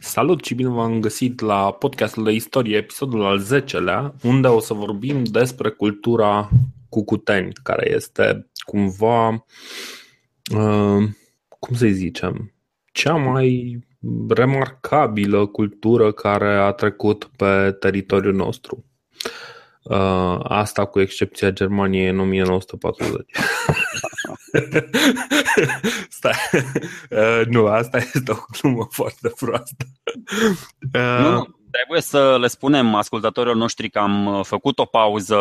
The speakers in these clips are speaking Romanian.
Salut și bine v-am găsit la podcastul de istorie, episodul al 10-lea, unde o să vorbim despre cultura cucuteni, care este cumva, uh, cum să zicem, cea mai remarcabilă cultură care a trecut pe teritoriul nostru. Uh, asta cu excepția Germaniei în 1940. Stai. Uh, nu, asta este o glumă foarte proastă. Uh, nu, nu, trebuie să le spunem ascultătorilor noștri că am uh, făcut o pauză,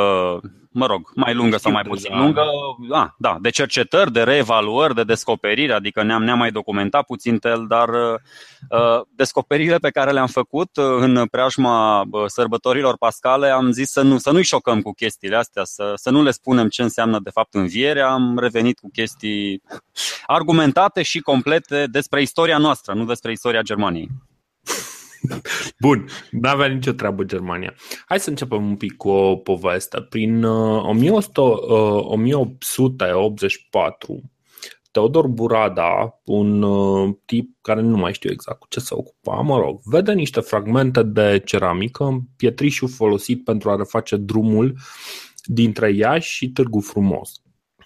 mă rog, mai lungă sau mai puțin da. lungă, da, da, de cercetări, de reevaluări, de descoperiri, adică ne-am, ne-am mai documentat puțin tel, dar uh, descoperirile pe care le-am făcut uh, în preajma uh, sărbătorilor pascale, am zis să, nu, să nu-i șocăm cu chestiile astea, să, să nu le spunem ce înseamnă de fapt înviere, am revenit cu chestii argumentate și complete despre istoria noastră, nu despre istoria Germaniei. Bun, nu avea nicio treabă Germania. Hai să începem un pic cu o poveste. Prin uh, 1100, uh, 1884, Teodor Burada, un uh, tip care nu mai știu exact cu ce se ocupa, mă rog, vede niște fragmente de ceramică, pietrișul folosit pentru a reface drumul dintre Iași și Târgu Frumos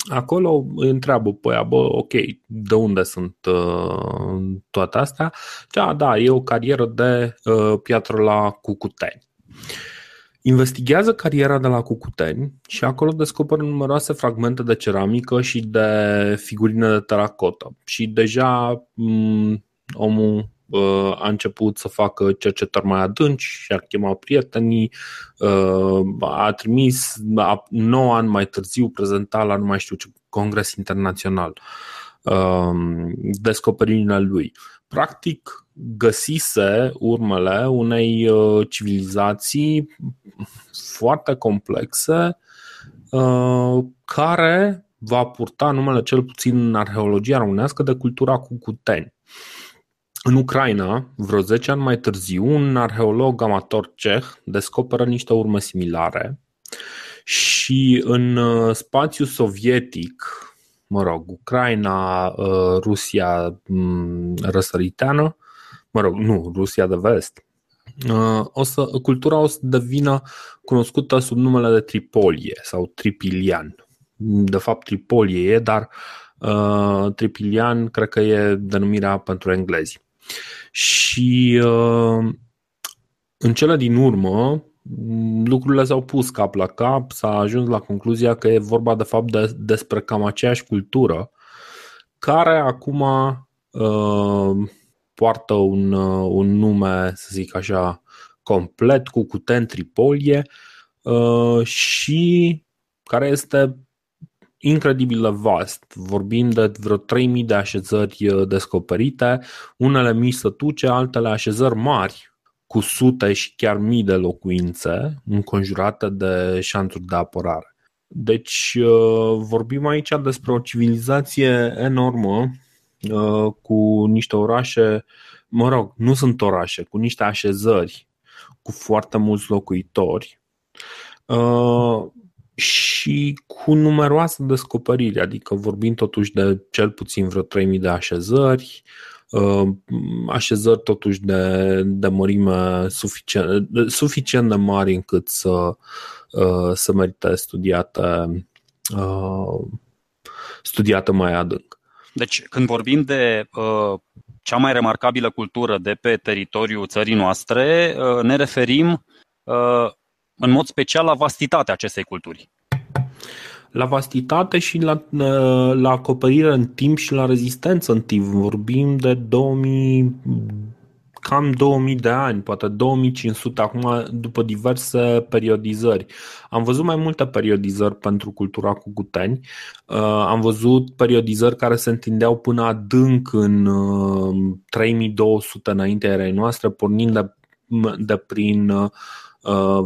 acolo îi întreabă pe ea, bă, ok, de unde sunt uh, toate astea? Da, da, e o carieră de uh, piatră la Cucuteni. Investigează cariera de la Cucuteni și acolo descoperă numeroase fragmente de ceramică și de figurine de teracotă. Și deja m- mm, omul Uh, a început să facă cercetări mai adânci și a chemat prietenii, uh, a trimis 9 ani mai târziu prezenta la nu mai știu ce congres internațional uh, descoperirile lui. Practic, găsise urmele unei civilizații foarte complexe care va purta numele cel puțin în arheologia românească de cultura cucuteni. În Ucraina, vreo 10 ani mai târziu, un arheolog amator ceh descoperă niște urme similare și în uh, spațiu sovietic, mă rog, Ucraina, uh, Rusia mm, răsăriteană, mă rog, nu, Rusia de vest, uh, o să, cultura o să devină cunoscută sub numele de Tripolie sau Tripilian. De fapt, Tripolie e, dar uh, Tripilian cred că e denumirea pentru englezi. Și uh, în cele din urmă, lucrurile s-au pus cap la cap, s-a ajuns la concluzia că e vorba de fapt de, despre cam aceeași cultură care acum uh, poartă un, uh, un nume, să zic așa, complet cu cuten Tripolie uh, și care este incredibil de vast. Vorbim de vreo 3000 de așezări uh, descoperite, unele mici sătuce, altele așezări mari, cu sute și chiar mii de locuințe înconjurate de șanturi de apărare. Deci uh, vorbim aici despre o civilizație enormă uh, cu niște orașe, mă rog, nu sunt orașe, cu niște așezări cu foarte mulți locuitori și cu numeroase descoperiri, adică vorbim totuși de cel puțin vreo 3000 de așezări, uh, așezări totuși de, de mărime suficient, suficient de mari încât să, uh, să merite studiate, uh, studiate mai adânc. Deci, când vorbim de uh, cea mai remarcabilă cultură de pe teritoriul țării noastre, uh, ne referim uh, în mod special la vastitatea acestei culturi. La vastitate și la, la acoperire în timp și la rezistență în timp. Vorbim de 2000, cam 2000 de ani, poate 2500 acum după diverse periodizări. Am văzut mai multe periodizări pentru cultura cu guteni. Uh, am văzut periodizări care se întindeau până adânc în 3200 uh, înaintea erei noastre, pornind de, de prin uh, Uh,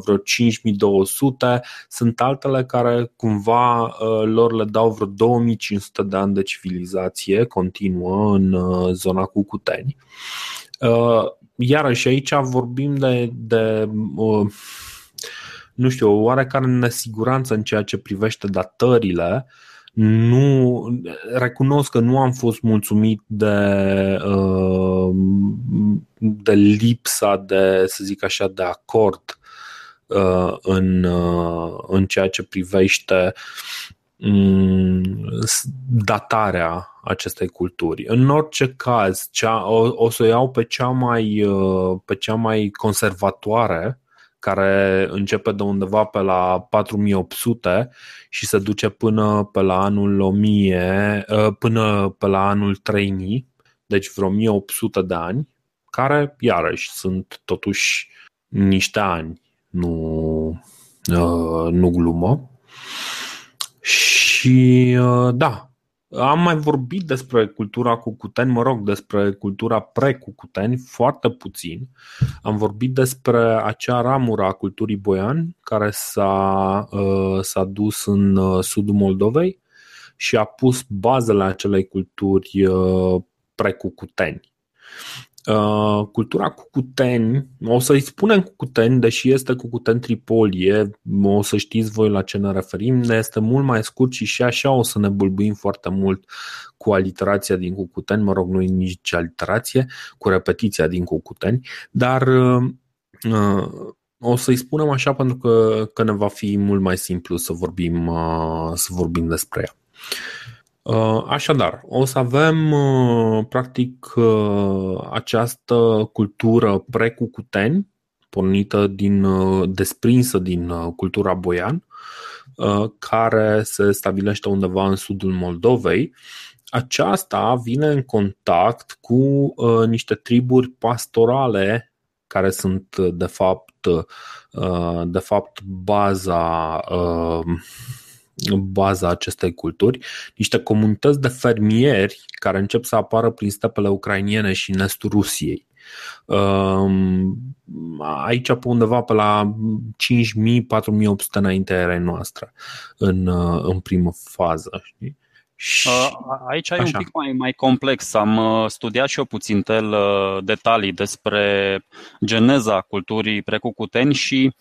vreo 5200, sunt altele care cumva uh, lor le dau vreo 2500 de ani de civilizație continuă în uh, zona Cucuteni. Iarăși aici vorbim de, de nu știu, o oarecare nesiguranță în ceea ce privește datările, nu recunosc că nu am fost mulțumit de, uh, de lipsa de, să zic așa, de acord uh, în, uh, în ceea ce privește mm, datarea acestei culturi. În orice caz, cea, o, o să o iau pe cea mai, pe cea mai conservatoare care începe de undeva pe la 4800 și se duce până pe la anul 1000, ă, până pe la anul 3000, deci vreo 1800 de ani, care iarăși sunt totuși niște ani, nu, ă, nu glumă. Și ă, da, am mai vorbit despre cultura cucuteni, mă rog, despre cultura pre-cucuteni, foarte puțin. Am vorbit despre acea ramură a culturii boian care s-a, uh, s-a dus în uh, sudul Moldovei și a pus bazele acelei culturi uh, pre-cucuteni. Uh, cultura cucuteni, o să-i spunem cucuteni, deși este cucuteni Tripolie, o să știți voi la ce ne referim, ne este mult mai scurt și și așa o să ne bulbuim foarte mult cu aliterația din cucuteni, mă rog, nu e nici aliterație, cu repetiția din cucuteni, dar uh, uh, o să-i spunem așa pentru că, că ne va fi mult mai simplu să vorbim, uh, să vorbim despre ea. Uh, așadar, o să avem uh, practic uh, această cultură precucuteni, pornită din, desprinsă din cultura boian, care se stabilește undeva în sudul Moldovei. Aceasta vine în contact cu niște triburi pastorale care sunt de fapt, de fapt baza baza acestei culturi, niște comunități de fermieri care încep să apară prin stepele ucrainiene și în estul Rusiei. Um, aici pe undeva pe la 5.000-4.800 înainte erei noastră în, uh, în primă fază. Știi? Și... Aici e un pic mai, mai complex. Am uh, studiat și eu puțin tel uh, detalii despre geneza culturii precucuteni și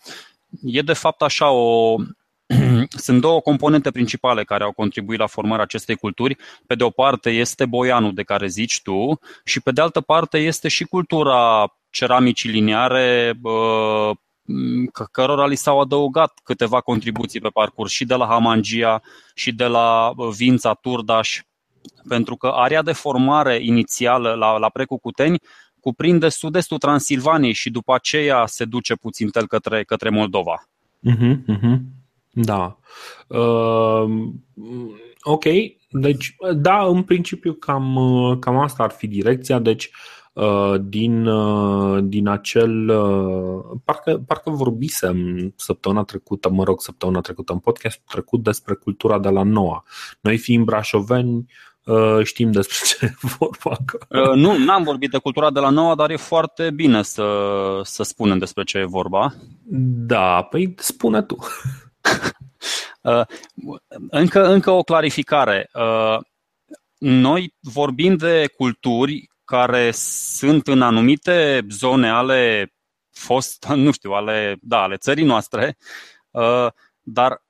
e de fapt așa o, Sunt două componente principale care au contribuit la formarea acestei culturi. Pe de o parte este boianul de care zici tu și pe de altă parte este și cultura ceramicii lineare cărora li s-au adăugat câteva contribuții pe parcurs și de la Hamangia și de la Vința Turdaș, pentru că area de formare inițială la, la Precucuteni cuprinde sud-estul Transilvaniei și după aceea se duce puțin tel către, către Moldova. Uh-huh, uh-huh. Da. Uh, ok, deci, da, în principiu cam, cam asta ar fi direcția. Deci, uh, din, uh, din acel. Uh, parcă, parcă vorbisem săptămâna trecută, mă rog, săptămâna trecută, în podcast trecut despre cultura de la Noua. Noi fiind brașoveni, știm despre ce e vorba. Nu, n-am vorbit de cultura de la Noua, dar e foarte bine să, să spunem despre ce e vorba. Da, păi spune tu. Uh, încă, încă o clarificare. Uh, noi vorbim de culturi care sunt în anumite zone ale fost, nu știu, ale, da, ale țării noastre, uh, dar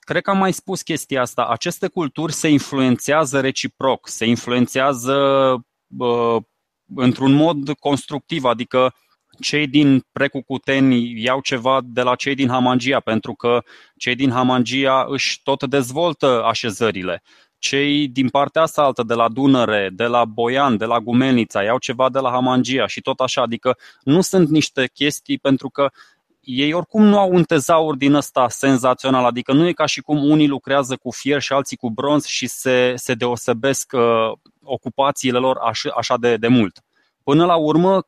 cred că am mai spus chestia asta. Aceste culturi se influențează reciproc, se influențează într-un mod constructiv, adică cei din Precucuteni iau ceva de la cei din Hamangia, pentru că cei din Hamangia își tot dezvoltă așezările. Cei din partea asta altă, de la Dunăre, de la Boian, de la Gumelnița, iau ceva de la Hamangia și tot așa. Adică nu sunt niște chestii pentru că ei oricum nu au un tezaur din ăsta senzațional, adică nu e ca și cum unii lucrează cu fier și alții cu bronz și se, se deosebesc uh, ocupațiile lor așa, așa de, de mult. Până la urmă,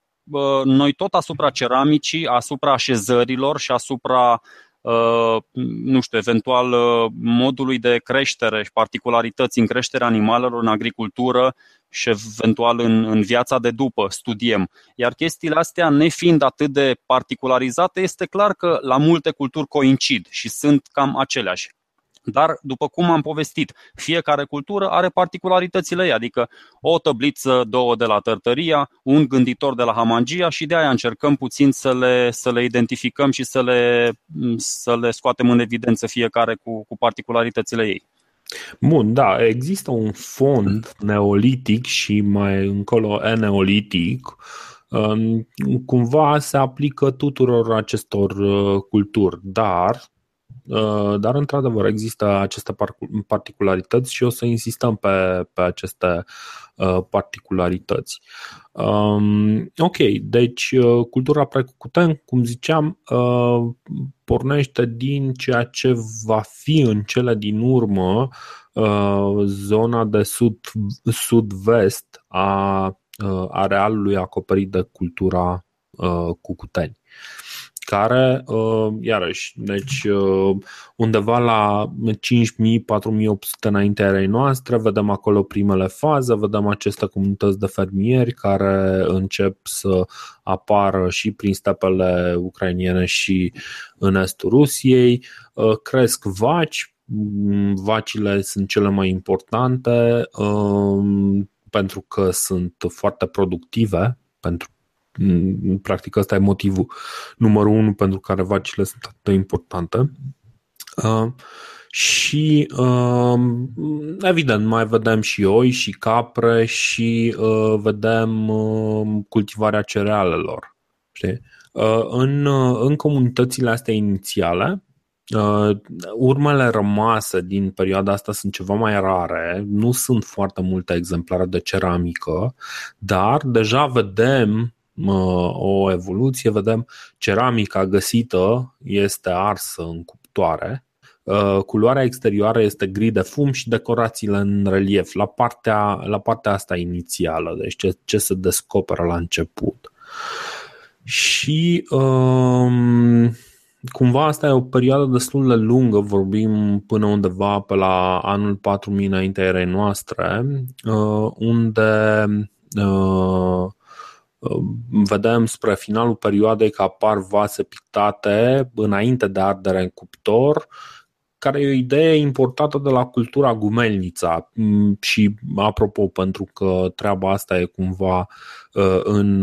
noi tot asupra ceramicii, asupra așezărilor și asupra ă, nu știu, eventual ă, modului de creștere și particularități în creșterea animalelor în agricultură și eventual în, în viața de după studiem. Iar chestiile astea, nefiind atât de particularizate, este clar că la multe culturi coincid și sunt cam aceleași. Dar, după cum am povestit, fiecare cultură are particularitățile ei, adică o tăbliță, două de la Tărtăria, un gânditor de la Hamangia și de aia încercăm puțin să le, să le identificăm și să le, să le scoatem în evidență fiecare cu, cu particularitățile ei. Bun, da, există un fond neolitic și mai încolo neolitic. Cumva se aplică tuturor acestor uh, culturi, dar uh, dar într-adevăr există aceste particularități și o să insistăm pe, pe aceste uh, particularități. Um, ok, deci cultura precucuten, cum ziceam, pornește din ceea ce va fi în cele din urmă Uh, zona de sud, sud-vest a uh, arealului acoperit de cultura uh, cucuteni care, iarăși, deci undeva la 5.000-4.800 înainte erei noastre, vedem acolo primele faze, vedem aceste comunități de fermieri care încep să apară și prin stepele ucrainiene și în estul Rusiei, cresc vaci, Vacile sunt cele mai importante um, pentru că sunt foarte productive, pentru practic ăsta e motivul numărul unu pentru care vacile sunt atât de importante. Uh, și uh, evident mai vedem și oi și capre și uh, vedem uh, cultivarea cerealelor. Știi? Uh, în, uh, în comunitățile astea inițiale Uh, urmele rămase din perioada asta sunt ceva mai rare, nu sunt foarte multe exemplare de ceramică, dar deja vedem uh, o evoluție, vedem ceramica găsită este arsă în cuptoare, uh, culoarea exterioară este gri de fum și decorațiile în relief, la partea, la partea asta inițială, deci ce, ce se descoperă la început. Și um, cumva asta e o perioadă destul de lungă, vorbim până undeva pe la anul 4000 înainte erei noastre, uh, unde uh, vedem spre finalul perioadei că apar vase pictate înainte de ardere în cuptor, care e o idee importată de la cultura gumelnița mm, și apropo pentru că treaba asta e cumva uh, în,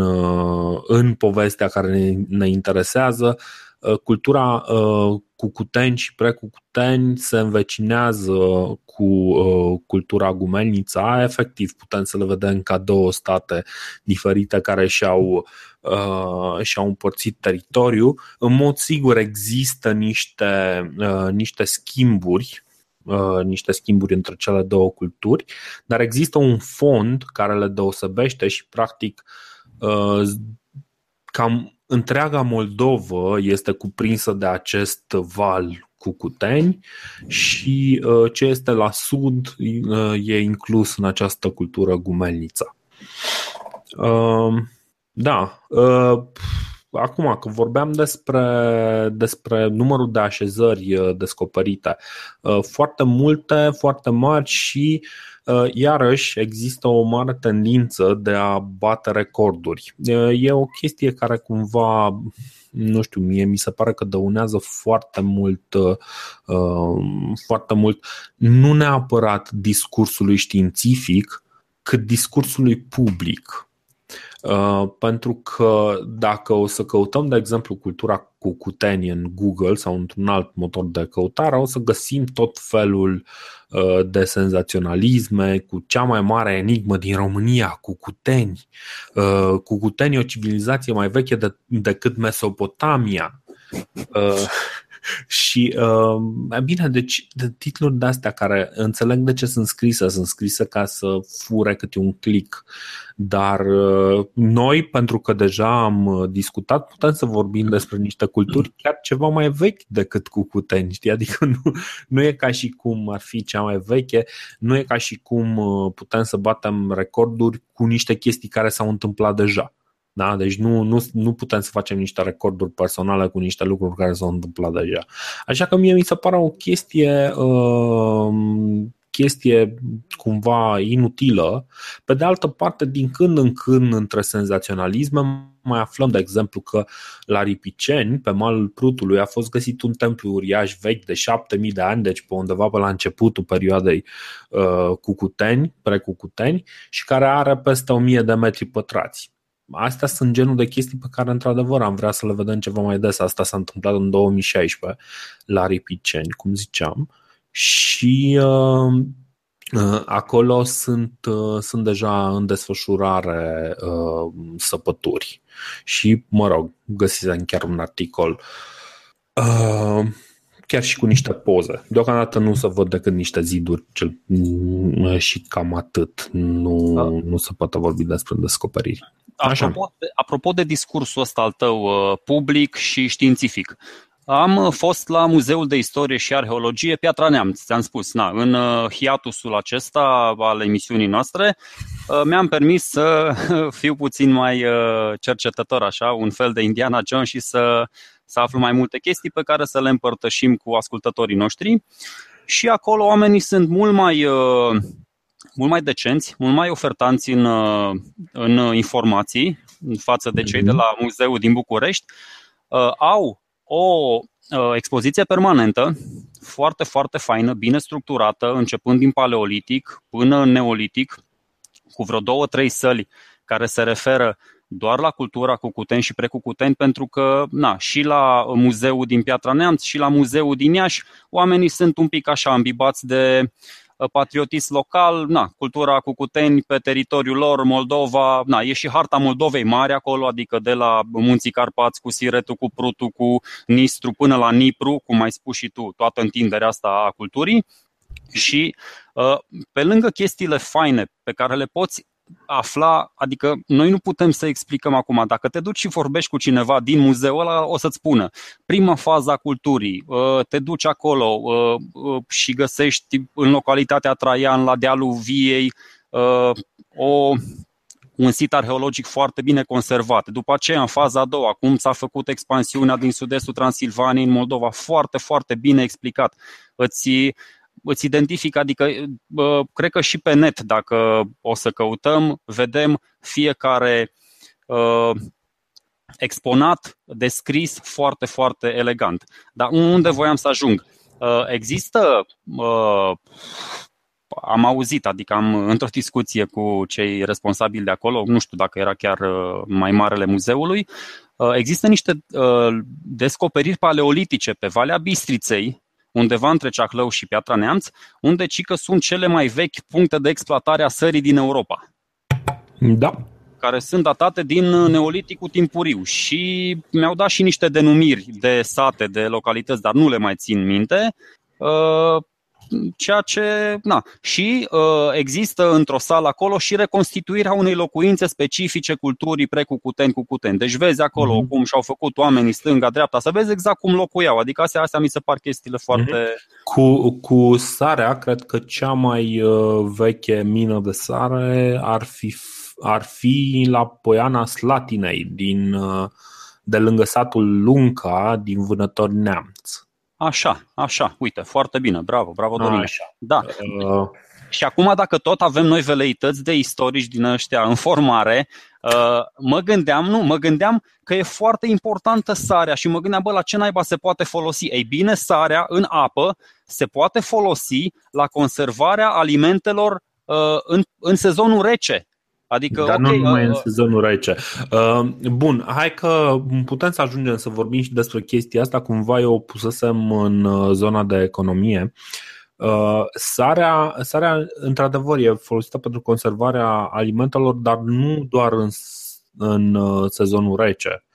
în povestea care ne interesează, Uh, cultura uh, cucuteni și precucuteni se învecinează cu uh, cultura gumelnița. Efectiv, putem să le vedem ca două state diferite care și-au, și-au împărțit teritoriu. În mod sigur există niște, niște schimburi niște schimburi între cele două culturi, dar există un fond care le deosebește și practic cam întreaga Moldovă este cuprinsă de acest val cu cuteni și uh, ce este la sud uh, e inclus în această cultură gumelnița. Uh, da, acum că vorbeam despre, despre numărul de așezări descoperite, foarte multe, foarte mari și uh, Uh, iarăși există o mare tendință de a bate recorduri. Uh, e o chestie care cumva nu știu, mie mi se pare că dăunează foarte mult, uh, foarte mult, nu neapărat discursului științific, cât discursului public. Uh, pentru că dacă o să căutăm, de exemplu, cultura cucuteni în Google sau într-un alt motor de căutare, o să găsim tot felul uh, de senzaționalisme cu cea mai mare enigmă din România, cucuteni. Uh, cucuteni e o civilizație mai veche de, decât Mesopotamia. Și uh, bine, deci de titluri de astea care înțeleg de ce sunt scrise, sunt scrise ca să fure câte un click, dar uh, noi, pentru că deja am uh, discutat, putem să vorbim despre niște culturi chiar ceva mai vechi decât cu cuteni, știi? Adică nu, nu e ca și cum ar fi cea mai veche, nu e ca și cum uh, putem să batem recorduri cu niște chestii care s-au întâmplat deja. Da? Deci nu, nu, nu putem să facem niște recorduri personale cu niște lucruri care s-au întâmplat deja. Așa că mie mi se pare o chestie, uh, chestie cumva inutilă. Pe de altă parte, din când în când, între senzaționalisme, mai aflăm, de exemplu, că la Ripiceni, pe malul Prutului, a fost găsit un templu uriaș vechi de 7000 de ani, deci pe undeva pe la începutul perioadei uh, cucuteni, precucuteni, și care are peste 1000 de metri pătrați astea sunt genul de chestii pe care într-adevăr am vrea să le vedem ceva mai des. Asta s-a întâmplat în 2016 la Ripiceni, cum ziceam. și uh, uh, acolo sunt, uh, sunt deja în desfășurare uh, săpături și, mă rog, găsiți chiar un articol uh, chiar și cu niște poze. Deocamdată nu se văd decât niște ziduri cel, și cam atât. Nu, da. nu se poate vorbi despre descoperiri. Așa. Apropo, de, apropo de discursul ăsta al tău uh, public și științific, am uh, fost la Muzeul de Istorie și Arheologie Piatra Neamț, ți-am spus, na, în uh, hiatusul acesta al emisiunii noastre, mi-am permis să fiu puțin mai cercetător, așa, un fel de Indiana Jones și să să aflu mai multe chestii pe care să le împărtășim cu ascultătorii noștri. Și acolo oamenii sunt mult mai, uh, mult mai decenți, mult mai ofertanți în, uh, în informații față de cei de la Muzeul din București. Uh, au o expoziție permanentă, foarte, foarte faină, bine structurată, începând din paleolitic până în neolitic, cu vreo două, trei săli care se referă doar la cultura cucuteni și precucuteni, pentru că na, și la muzeul din Piatra Neamț și la muzeul din Iași oamenii sunt un pic așa ambibați de uh, patriotism local, na, cultura cucuteni pe teritoriul lor, Moldova, na, e și harta Moldovei mare acolo, adică de la Munții Carpați cu Siretul, cu Prutul, cu Nistru până la Nipru, cum ai spus și tu, toată întinderea asta a culturii. Și uh, pe lângă chestiile faine pe care le poți afla, adică noi nu putem să explicăm acum. Dacă te duci și vorbești cu cineva din muzeul ăla, o să-ți spună prima fază a culturii, uh, te duci acolo uh, uh, și găsești în localitatea Traian, la dealul Viei, o un sit arheologic foarte bine conservat. După aceea, în faza a doua, cum s-a făcut expansiunea din sud-estul Transilvaniei în Moldova, foarte, foarte bine explicat. Îți îți identifică, adică cred că și pe net, dacă o să căutăm, vedem fiecare uh, exponat descris foarte, foarte elegant. Dar unde voiam să ajung? Uh, există, uh, am auzit, adică am într-o discuție cu cei responsabili de acolo, nu știu dacă era chiar mai marele muzeului, există niște descoperiri paleolitice pe Valea Bistriței, undeva între Ceahlău și Piatra Neamț, unde cică sunt cele mai vechi puncte de exploatare a sării din Europa. Da. Care sunt datate din Neoliticul timpuriu și mi-au dat și niște denumiri de sate, de localități, dar nu le mai țin minte, uh, ceea ce. Na. Și uh, există într-o sală acolo și reconstituirea unei locuințe specifice culturii precucuteni cu cuteni. Deci vezi acolo mm-hmm. cum și-au făcut oamenii stânga-dreapta, să vezi exact cum locuiau. Adică astea, astea mi se par chestiile mhm. foarte. Mm-hmm. Cu, cu sarea, cred că cea mai uh, veche mină de sare ar fi, ar fi la Poiana Slatinei, din, uh, de lângă satul Lunca, din Vânători Neamț. Așa, așa, uite, foarte bine, bravo, bravo Dorin. Așa. Da. Uh... Și acum, dacă tot avem noi veleități de istorici din ăștia în formare, uh, mă gândeam, nu, mă gândeam că e foarte importantă sarea și mă gândeam, bă, la ce naiba se poate folosi? Ei bine, sarea în apă se poate folosi la conservarea alimentelor uh, în, în sezonul rece. Adică, Dar okay, nu numai uh, în sezonul rece. Uh, bun, hai că putem să ajungem să vorbim și despre chestia asta. Cumva eu o pusesem în uh, zona de economie. Uh, sarea, sarea, într-adevăr, e folosită pentru conservarea alimentelor, dar nu doar în, în uh, sezonul rece.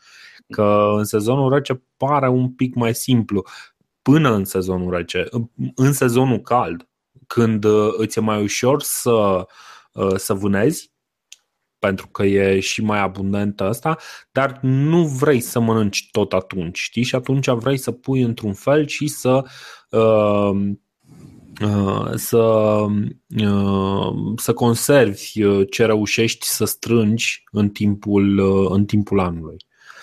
Că în sezonul rece pare un pic mai simplu. Până în sezonul rece, în sezonul cald, când uh, îți e mai ușor să, să vânezi, pentru că e și mai abundentă asta, dar nu vrei să mănânci tot atunci, știi? Și atunci vrei să pui într-un fel și să uh, uh, să, uh, să conservi uh, ce reușești să strângi în timpul, uh, în timpul anului.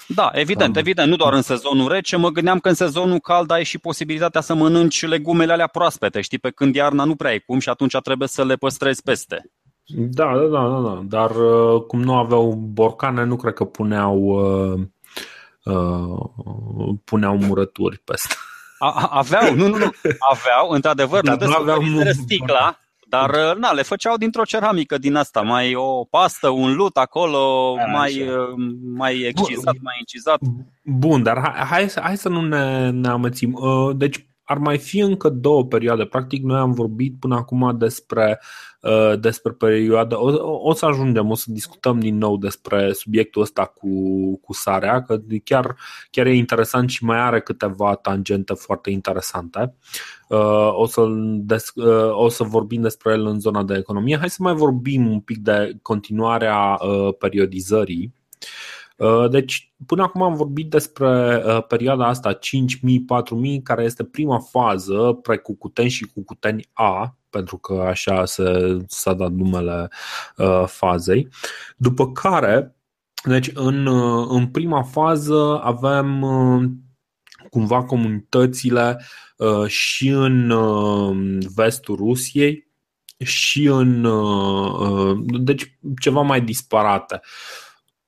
Da, evident, evident, nu doar în sezonul rece, mă gândeam că în sezonul cald ai și posibilitatea să mănânci legumele alea proaspete, știi, pe când iarna nu prea ai cum și atunci trebuie să le păstrezi peste. Da, da, da, da, da. dar uh, cum nu aveau borcane, nu cred că puneau uh, uh, puneau murături peste. A, aveau, nu, nu, nu, aveau, într-adevăr, dar nu aveau sticla, dar uh, na, le făceau dintr-o ceramică din asta, mai o pastă, un lut acolo, A, mai, uh, mai excizat, Bun. mai incizat. Bun, dar hai, hai, hai să nu ne, ne amețim. Deci ar mai fi încă două perioade. Practic, noi am vorbit până acum despre, uh, despre perioada. O, o să ajungem, o să discutăm din nou despre subiectul ăsta cu, cu sarea, că chiar, chiar e interesant și mai are câteva tangente foarte interesante. Uh, o, să des, uh, o să vorbim despre el în zona de economie. Hai să mai vorbim un pic de continuarea periodizării Uh, deci, până acum am vorbit despre uh, perioada asta 5000-4000, care este prima fază, precucuteni și cucuteni A, pentru că așa se, s-a dat numele uh, fazei. După care, deci în, în prima fază avem cumva comunitățile și în vestul Rusiei și în. deci ceva mai disparate.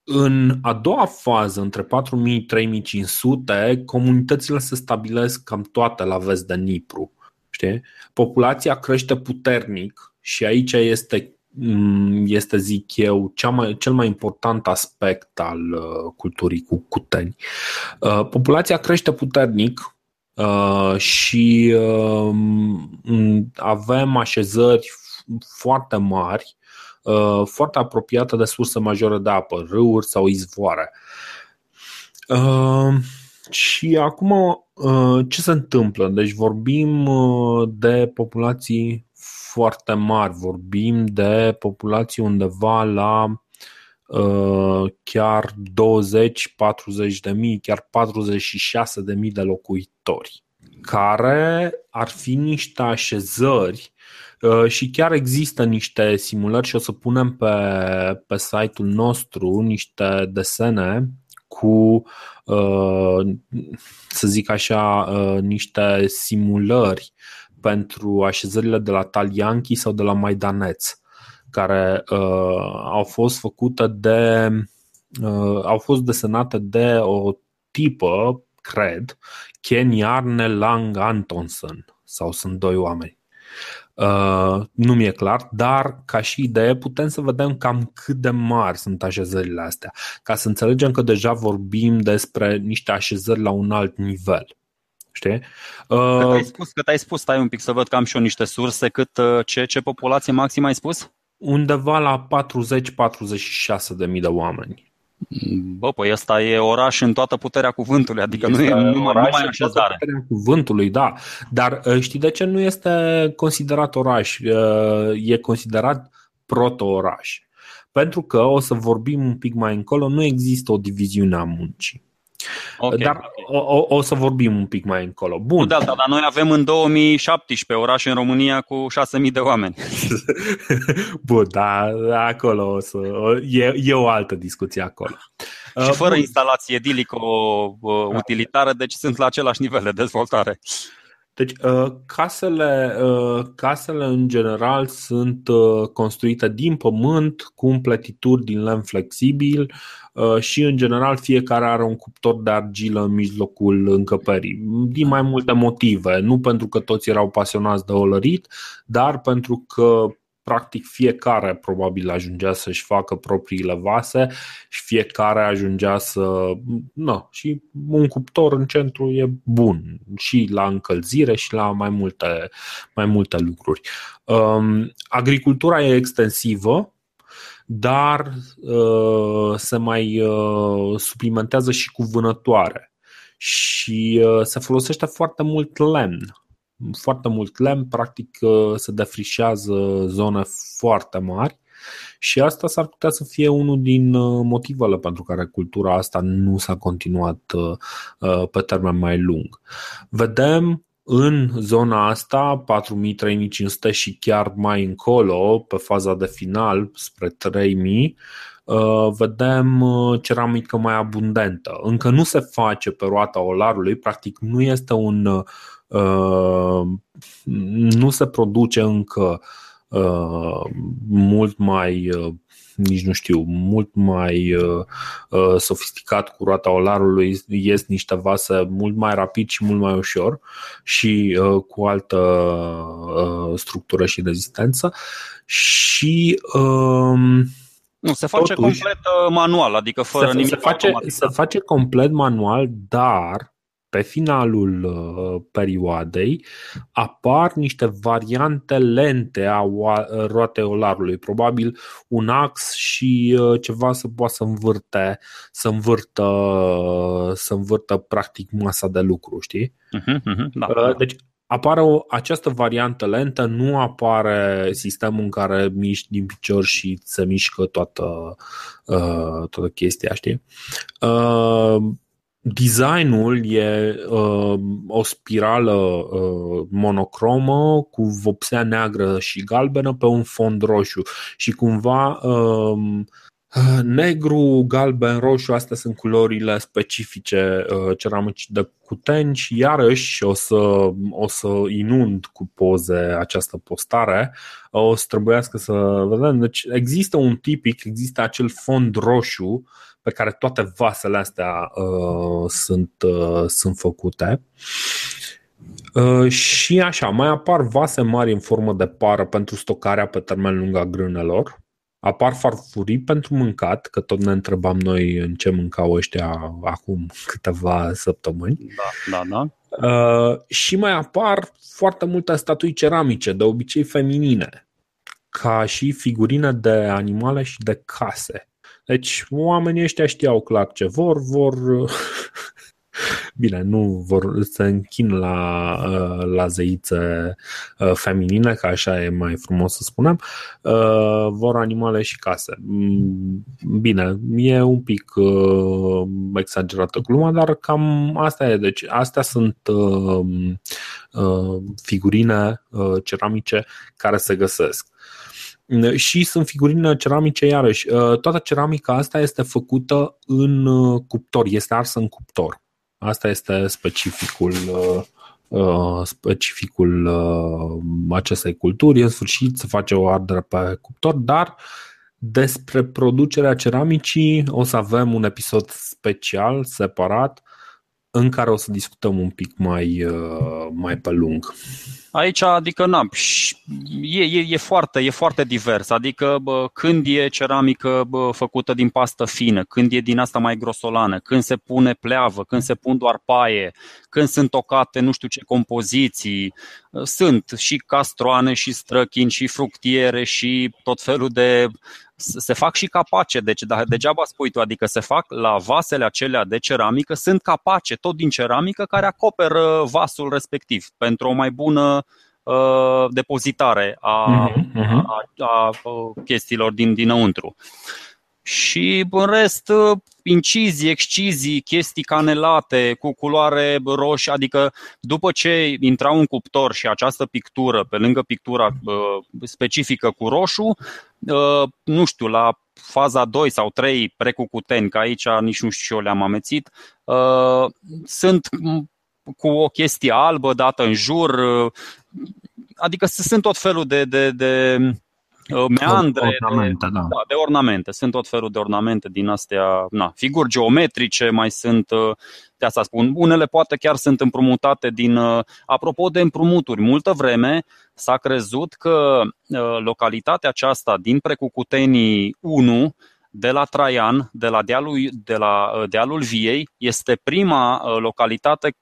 În a doua fază, între 4.000-3.500, comunitățile se stabilesc cam toate la vest de Nipru. Știi? Populația crește puternic și aici este, mm, este zic eu, cea mai, cel mai important aspect al uh, culturii cu cuteni. Uh, populația crește puternic uh, și avem așezări foarte mari Uh, foarte apropiată de surse majore de apă, râuri sau izvoare. Uh, și acum uh, ce se întâmplă? Deci vorbim de populații foarte mari, vorbim de populații undeva la chiar 20-40 de mii, chiar 46 de mii de locuitori, care ar fi niște așezări Uh, și chiar există niște simulări și o să punem pe, pe site-ul nostru niște desene cu, uh, să zic așa, uh, niște simulări pentru așezările de la Talianchi sau de la Maidaneț, care au fost făcute de. au fost desenate de o tipă, cred, Ken Yarne Lang Antonsen, sau sunt doi oameni. Uh, nu mi-e clar, dar ca și idee putem să vedem cam cât de mari sunt așezările astea, ca să înțelegem că deja vorbim despre niște așezări la un alt nivel. Știi? Uh, cât ai spus, cât ai spus, stai un pic să văd că am și eu niște surse, cât, uh, ce, ce populație maximă ai spus? Undeva la 40-46 de mii de oameni. Bă, păi ăsta e oraș în toată puterea cuvântului, adică este nu e numai, oraș numai așezare. Puterea cuvântului, da. Dar ă, știi de ce nu este considerat oraș? Ă, e considerat proto-oraș. Pentru că, o să vorbim un pic mai încolo, nu există o diviziune a muncii. Okay, dar okay. O, o, o să vorbim un pic mai încolo. Bun. Nu de alta, dar noi avem în 2017 oraș în România cu 6.000 de oameni. Bun, dar acolo o să, e, e o altă discuție acolo. Și fără Bun. instalație edilică utilitară, deci sunt la același nivel de dezvoltare. Deci, uh, casele, uh, casele în general sunt uh, construite din pământ cu împletituri din lemn flexibil și, în general, fiecare are un cuptor de argilă în mijlocul încăperii. Din mai multe motive. Nu pentru că toți erau pasionați de olărit, dar pentru că practic fiecare probabil ajungea să-și facă propriile vase și fiecare ajungea să. Nu, și un cuptor în centru e bun și la încălzire și la mai multe, mai multe lucruri. Um, agricultura e extensivă, dar uh, se mai uh, suplimentează și cu vânătoare. Și uh, se folosește foarte mult lemn. Foarte mult lemn, practic uh, se defrișează zone foarte mari. Și asta s-ar putea să fie unul din uh, motivele pentru care cultura asta nu s-a continuat uh, pe termen mai lung. Vedem în zona asta, 4000-3500 și chiar mai încolo, pe faza de final, spre 3000, vedem ceramică mai abundentă. Încă nu se face pe roata olarului, practic nu este un Uh, nu se produce încă uh, mult mai uh, nici nu știu, mult mai uh, sofisticat cu roata olarului, ies niște vase mult mai rapid și mult mai ușor și uh, cu altă uh, structură și rezistență și uh, nu, se face totuși, complet manual, adică fără se, nimic se face, automat. se face complet manual, dar pe finalul uh, perioadei apar niște variante lente a roatei olarului, probabil un ax și uh, ceva să poată să învârte, să învârtă, să învârtă practic masa de lucru, știi? Uh-huh, uh-huh, da. Uh, deci apare o, această variantă lentă, nu apare sistemul în care miști din picior și se mișcă toată, uh, toată chestia, știi? Uh, Designul e uh, o spirală uh, monocromă cu vopsea neagră și galbenă pe un fond roșu și cumva uh, negru, galben, roșu, astea sunt culorile specifice uh, ceramicii de cuteni și iarăși o să, o să inund cu poze această postare, o să trebuiască să vedem. Deci există un tipic, există acel fond roșu pe care toate vasele astea uh, sunt, uh, sunt făcute. Uh, și așa, mai apar vase mari în formă de pară pentru stocarea pe termen lung a grânelor. Apar farfurii pentru mâncat, că tot ne întrebam noi în ce mâncau ăștia acum câteva săptămâni. Da, da, da. Uh, și mai apar foarte multe statui ceramice, de obicei feminine, ca și figurine de animale și de case. Deci oamenii ăștia știau clar ce vor, vor Bine, nu vor să închin la, uh, la zeițe uh, feminine, că așa e mai frumos să spunem, uh, vor animale și case. Mm, bine, e un pic exagerată gluma, dar cam asta e. Deci astea sunt figurine ceramice care se găsesc și sunt figurine ceramice iarăși. Toată ceramica asta este făcută în cuptor, este arsă în cuptor. Asta este specificul uh, specificul uh, acestei culturi. În sfârșit se face o ardere pe cuptor, dar despre producerea ceramicii o să avem un episod special, separat, în care o să discutăm un pic mai, uh, mai pe lung. Aici, adică, na, e, e, e, foarte, e foarte divers. Adică, bă, când e ceramică bă, făcută din pastă fină, când e din asta mai grosolană, când se pune pleavă, când se pun doar paie, când sunt tocate nu știu ce compoziții. Sunt și castroane, și străchini, și fructiere, și tot felul de se fac și capace, deci da, degeaba spui tu, adică se fac la vasele acelea de ceramică, sunt capace tot din ceramică care acoperă vasul respectiv pentru o mai bună uh, depozitare a, uh-huh, uh-huh. a, a, a chestiilor din, dinăuntru. Și în rest, incizii, excizii, chestii canelate cu culoare roșie, adică după ce intrau în cuptor și această pictură, pe lângă pictura specifică cu roșu, nu știu, la faza 2 sau 3 precucuteni, că aici nici nu știu și eu le-am amețit, sunt cu o chestie albă dată în jur, adică sunt tot felul de, de, de Uh, meandre, ornamente, de, da. Da, de ornamente. Sunt tot felul de ornamente din astea, na, figuri geometrice, mai sunt, uh, de asta spun, unele poate chiar sunt împrumutate din, uh, apropo de împrumuturi, multă vreme s-a crezut că localitatea aceasta din Precucutenii 1, de la Traian, de la dealul, de la dealul Viei, este prima localitate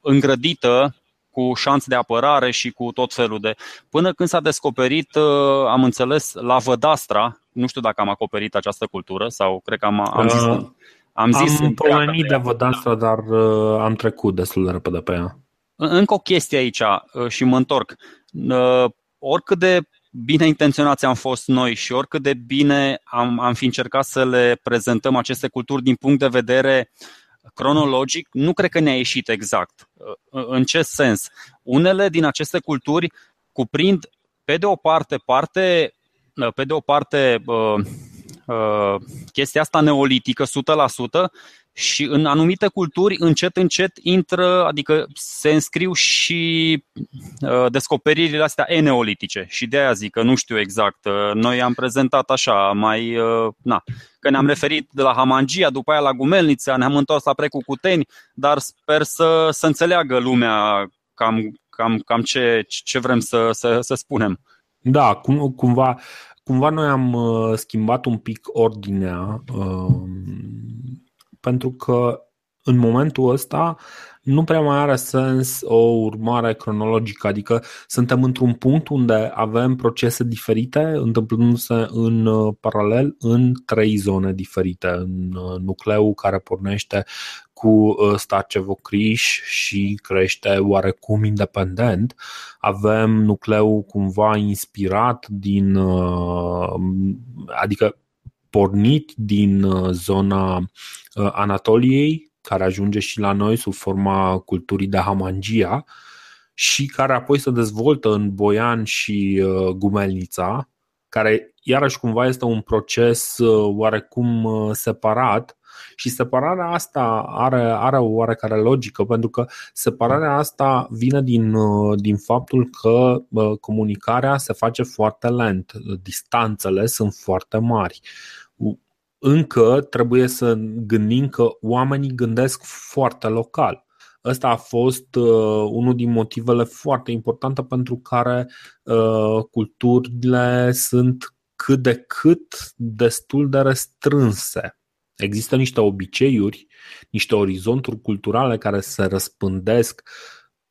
îngrădită cu șanț de apărare și cu tot felul de. Până când s-a descoperit, uh, am înțeles, la Vădastra, nu știu dacă am acoperit această cultură sau cred că am, am zis. Uh, am, zis am pomenit de Vădastra, dar uh, am trecut destul de repede pe ea. Încă o chestie aici uh, și mă întorc. Uh, oricât de bine intenționați am fost noi și oricât de bine am, am fi încercat să le prezentăm aceste culturi din punct de vedere uh, cronologic, nu cred că ne-a ieșit exact. Uh, în ce sens? Unele din aceste culturi cuprind, pe de o parte, parte uh, pe de o parte, uh, chestia asta neolitică, 100%, și în anumite culturi încet încet intră, adică se înscriu și uh, descoperirile astea eneolitice și de aia zic că nu știu exact. Uh, noi am prezentat așa, mai, uh, na, că ne-am referit de la Hamangia, după aia la Gumelnița, ne-am întors la Precucuteni, dar sper să, să înțeleagă lumea cam, cam, cam ce, ce vrem să, să, să spunem. Da, cum, cumva, cumva noi am uh, schimbat un pic ordinea uh, pentru că în momentul ăsta nu prea mai are sens o urmare cronologică, adică suntem într-un punct unde avem procese diferite întâmplându-se în uh, paralel în trei zone diferite, în uh, nucleul care pornește cu uh, Starcevo Criș și crește oarecum independent. Avem nucleul cumva inspirat din, adică pornit din zona Anatoliei, care ajunge și la noi sub forma culturii de Hamangia și care apoi se dezvoltă în Boian și uh, Gumelnița, care iarăși cumva este un proces uh, oarecum uh, separat și separarea asta are, are o oarecare logică, pentru că separarea asta vine din, din faptul că comunicarea se face foarte lent, distanțele sunt foarte mari încă trebuie să gândim că oamenii gândesc foarte local. Ăsta a fost uh, unul din motivele foarte importante pentru care uh, culturile sunt cât de cât destul de restrânse. Există niște obiceiuri, niște orizonturi culturale care se răspândesc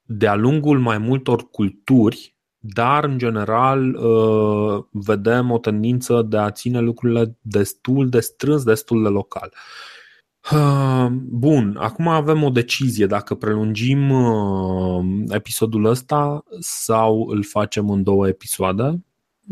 de-a lungul mai multor culturi dar în general uh, vedem o tendință de a ține lucrurile destul de strâns, destul de local. Uh, bun, acum avem o decizie dacă prelungim uh, episodul ăsta sau îl facem în două episoade.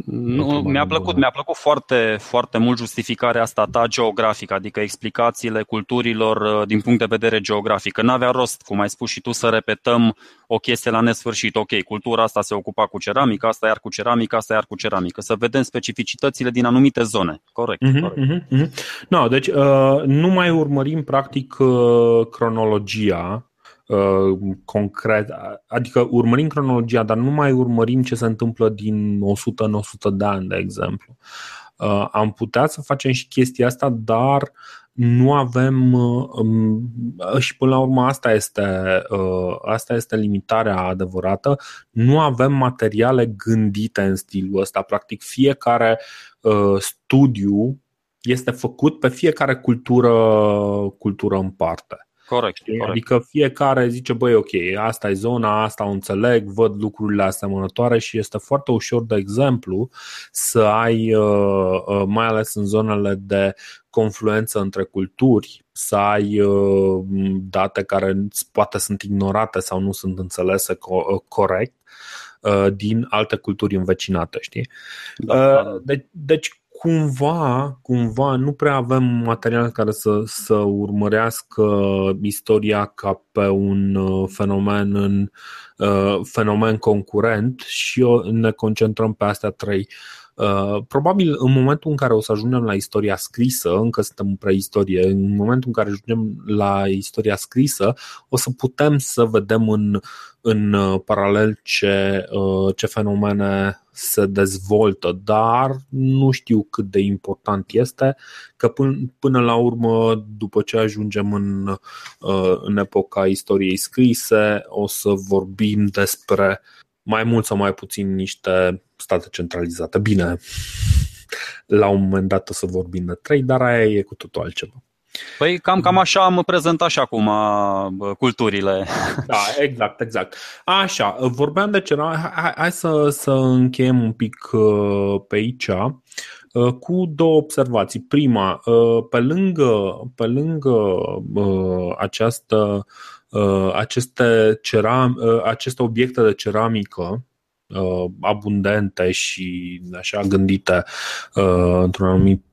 Nu, mi-a plăcut, mi-a plăcut foarte, foarte mult justificarea asta ta geografică, adică explicațiile culturilor uh, din punct de vedere geografic. Că n-avea rost, cum ai spus și tu, să repetăm o chestie la nesfârșit. Ok, cultura asta se ocupa cu ceramică, asta iar cu ceramică, asta iar cu ceramică. Să vedem specificitățile din anumite zone. Corect. Uh-huh, corect. Uh-huh, uh-huh. No, deci uh, nu mai urmărim practic uh, cronologia Uh, concret, adică urmărim cronologia, dar nu mai urmărim ce se întâmplă din 100 în 100 de ani, de exemplu. Uh, am putea să facem și chestia asta, dar nu avem uh, um, și până la urmă asta este, asta este limitarea adevărată, nu avem materiale gândite în stilul ăsta. Practic fiecare studiu este făcut pe fiecare cultură, cultură în parte. Corect, corect. Adică fiecare zice, băi, ok, asta e zona, asta o înțeleg, văd lucrurile asemănătoare și este foarte ușor, de exemplu, să ai, uh, uh, mai ales în zonele de confluență între culturi, să ai uh, date care poate sunt ignorate sau nu sunt înțelese corect din alte culturi învecinate, știi? Da, da, da. Deci, deci cumva, cumva nu prea avem material care să, să urmărească istoria ca pe un uh, fenomen în uh, fenomen concurent și ne concentrăm pe astea trei. Uh, probabil în momentul în care o să ajungem la istoria scrisă, încă suntem în preistorie, în momentul în care ajungem la istoria scrisă, o să putem să vedem în, în uh, paralel ce, uh, ce fenomene se dezvoltă, dar nu știu cât de important este că până, până la urmă, după ce ajungem în, în epoca istoriei scrise, o să vorbim despre mai mult sau mai puțin niște state centralizate. Bine, la un moment dat o să vorbim de trei, dar aia e cu totul altceva. Păi cam, cam așa am prezentat și acum culturile. Da, exact, exact. Așa, vorbeam de ceva, hai, hai să, să încheiem un pic uh, pe aici uh, cu două observații. Prima, uh, pe lângă, pe lângă această Uh, aceste, ceram, uh, aceste obiecte de ceramică uh, abundente și așa gândite într-un anumit,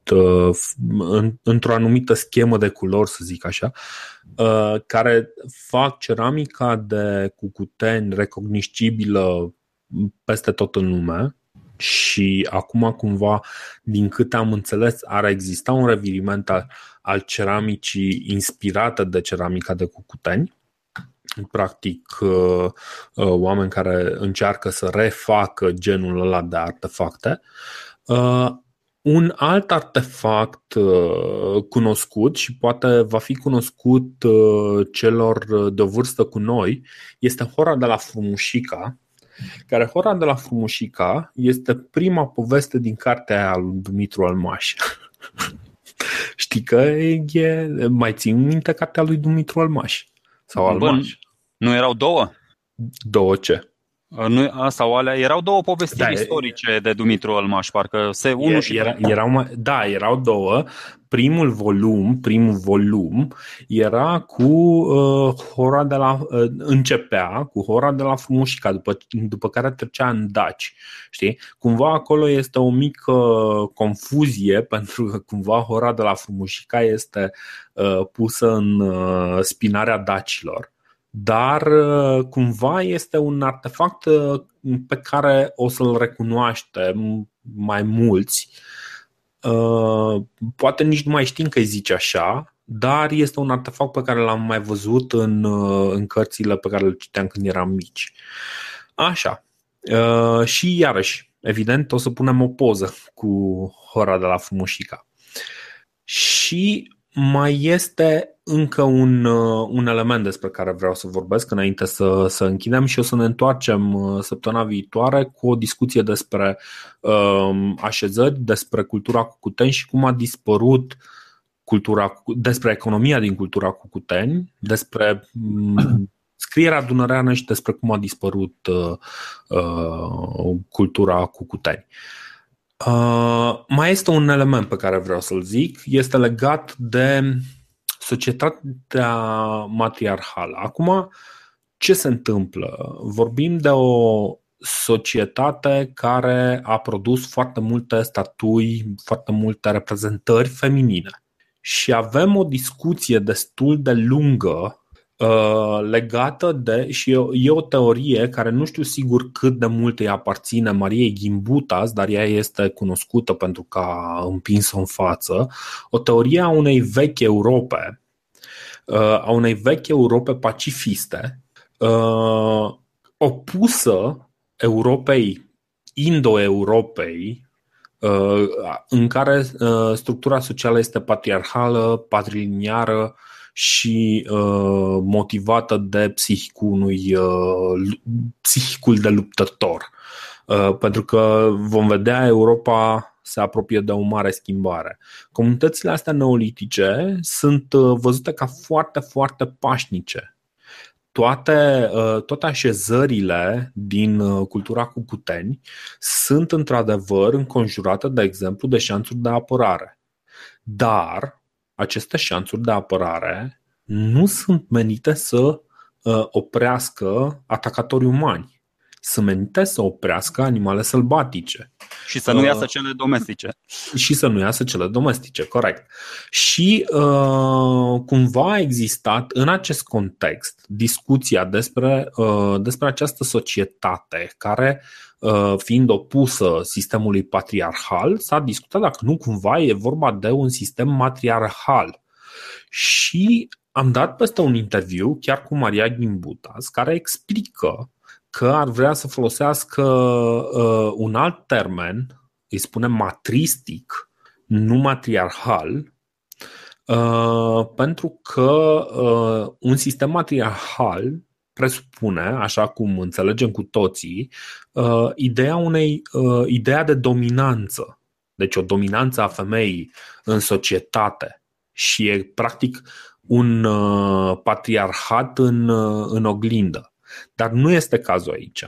într-o anumită schemă de culori, să zic așa, care fac ceramica de cucuteni recognoscibilă peste tot în lume și acum cumva, din câte am înțeles, ar exista un reviriment al, al ceramicii inspirată de ceramica de cucuteni practic uh, uh, oameni care încearcă să refacă genul ăla de artefacte. Uh, un alt artefact cunoscut și poate va fi cunoscut celor de o vârstă cu noi este Hora de la Frumușica, care Hora de la Frumușica este prima poveste din cartea aia lui Dumitru Almaș. Știi că e, mai țin minte cartea lui Dumitru Almaș? Sau Almaș? Nu erau două? Două ce? Nu, sau alea, erau două povestiri da, istorice de Dumitru Almaș, parcă se unul și era, erau mai, Da, erau două. Primul volum, primul volum era cu uh, hora de la uh, începea cu hora de la Frumușica, după, după care trecea în Daci. Știi? Cumva acolo este o mică confuzie pentru că cumva hora de la Frumușica este uh, pusă în uh, spinarea dacilor dar uh, cumva este un artefact uh, pe care o să-l recunoaștem mai mulți. Uh, poate nici nu mai știm că îi zice așa, dar este un artefact pe care l-am mai văzut în, în cărțile pe care le citeam când eram mici. Așa. Și iarăși, evident, o să punem o poză cu hora de la Frumușica. Și mai este încă un, uh, un element despre care vreau să vorbesc înainte să, să închidem și o să ne întoarcem uh, săptămâna viitoare cu o discuție despre um, așezări, despre cultura cucuteni și cum a dispărut cultura, despre economia din cultura cucuteni, despre um, scrierea dunăreană și despre cum a dispărut uh, uh, cultura cucuteni. Uh, mai este un element pe care vreau să-l zic, este legat de societatea matriarhală. Acum, ce se întâmplă? Vorbim de o societate care a produs foarte multe statui, foarte multe reprezentări feminine. Și avem o discuție destul de lungă uh, legată de, și e, e o teorie care nu știu sigur cât de mult îi aparține Mariei Gimbutas, dar ea este cunoscută pentru că a împins-o în față, o teorie a unei vechi Europe, uh, a unei vechi Europe pacifiste, uh, opusă Europei, Indo-Europei, uh, în care structura socială este patriarhală, patriliniară și motivată de psihicul unui psihicul de luptător. Pentru că vom vedea Europa se apropie de o mare schimbare. Comunitățile astea neolitice sunt uh, văzute ca foarte, foarte pașnice. Toate, uh, toate așezările din uh, cultura cu puteni sunt într-adevăr înconjurate, de exemplu, de șanțuri de apărare. Dar aceste șanțuri de apărare nu sunt menite să oprească atacatorii umani sunt menite să oprească animale sălbatice. Și să nu iasă uh, cele domestice. Și să nu iasă cele domestice, corect. Și uh, cumva a existat în acest context discuția despre, uh, despre această societate care, uh, fiind opusă sistemului patriarhal, s-a discutat dacă nu cumva e vorba de un sistem matriarhal. Și am dat peste un interviu chiar cu Maria Gimbutas care explică că ar vrea să folosească uh, un alt termen, îi spunem matristic, nu matriarhal, uh, pentru că uh, un sistem matriarhal presupune, așa cum înțelegem cu toții, uh, ideea unei uh, ideea de dominanță. Deci o dominanță a femeii în societate și e practic un uh, patriarhat în, uh, în oglindă. Dar nu este cazul aici.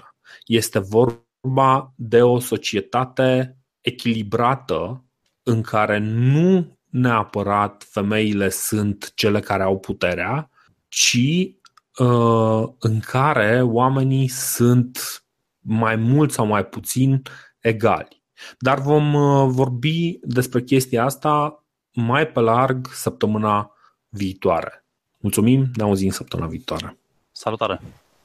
Este vorba de o societate echilibrată în care nu neapărat femeile sunt cele care au puterea, ci uh, în care oamenii sunt mai mult sau mai puțin egali. Dar vom uh, vorbi despre chestia asta mai pe larg săptămâna viitoare. Mulțumim, ne auzim săptămâna viitoare. Salutare!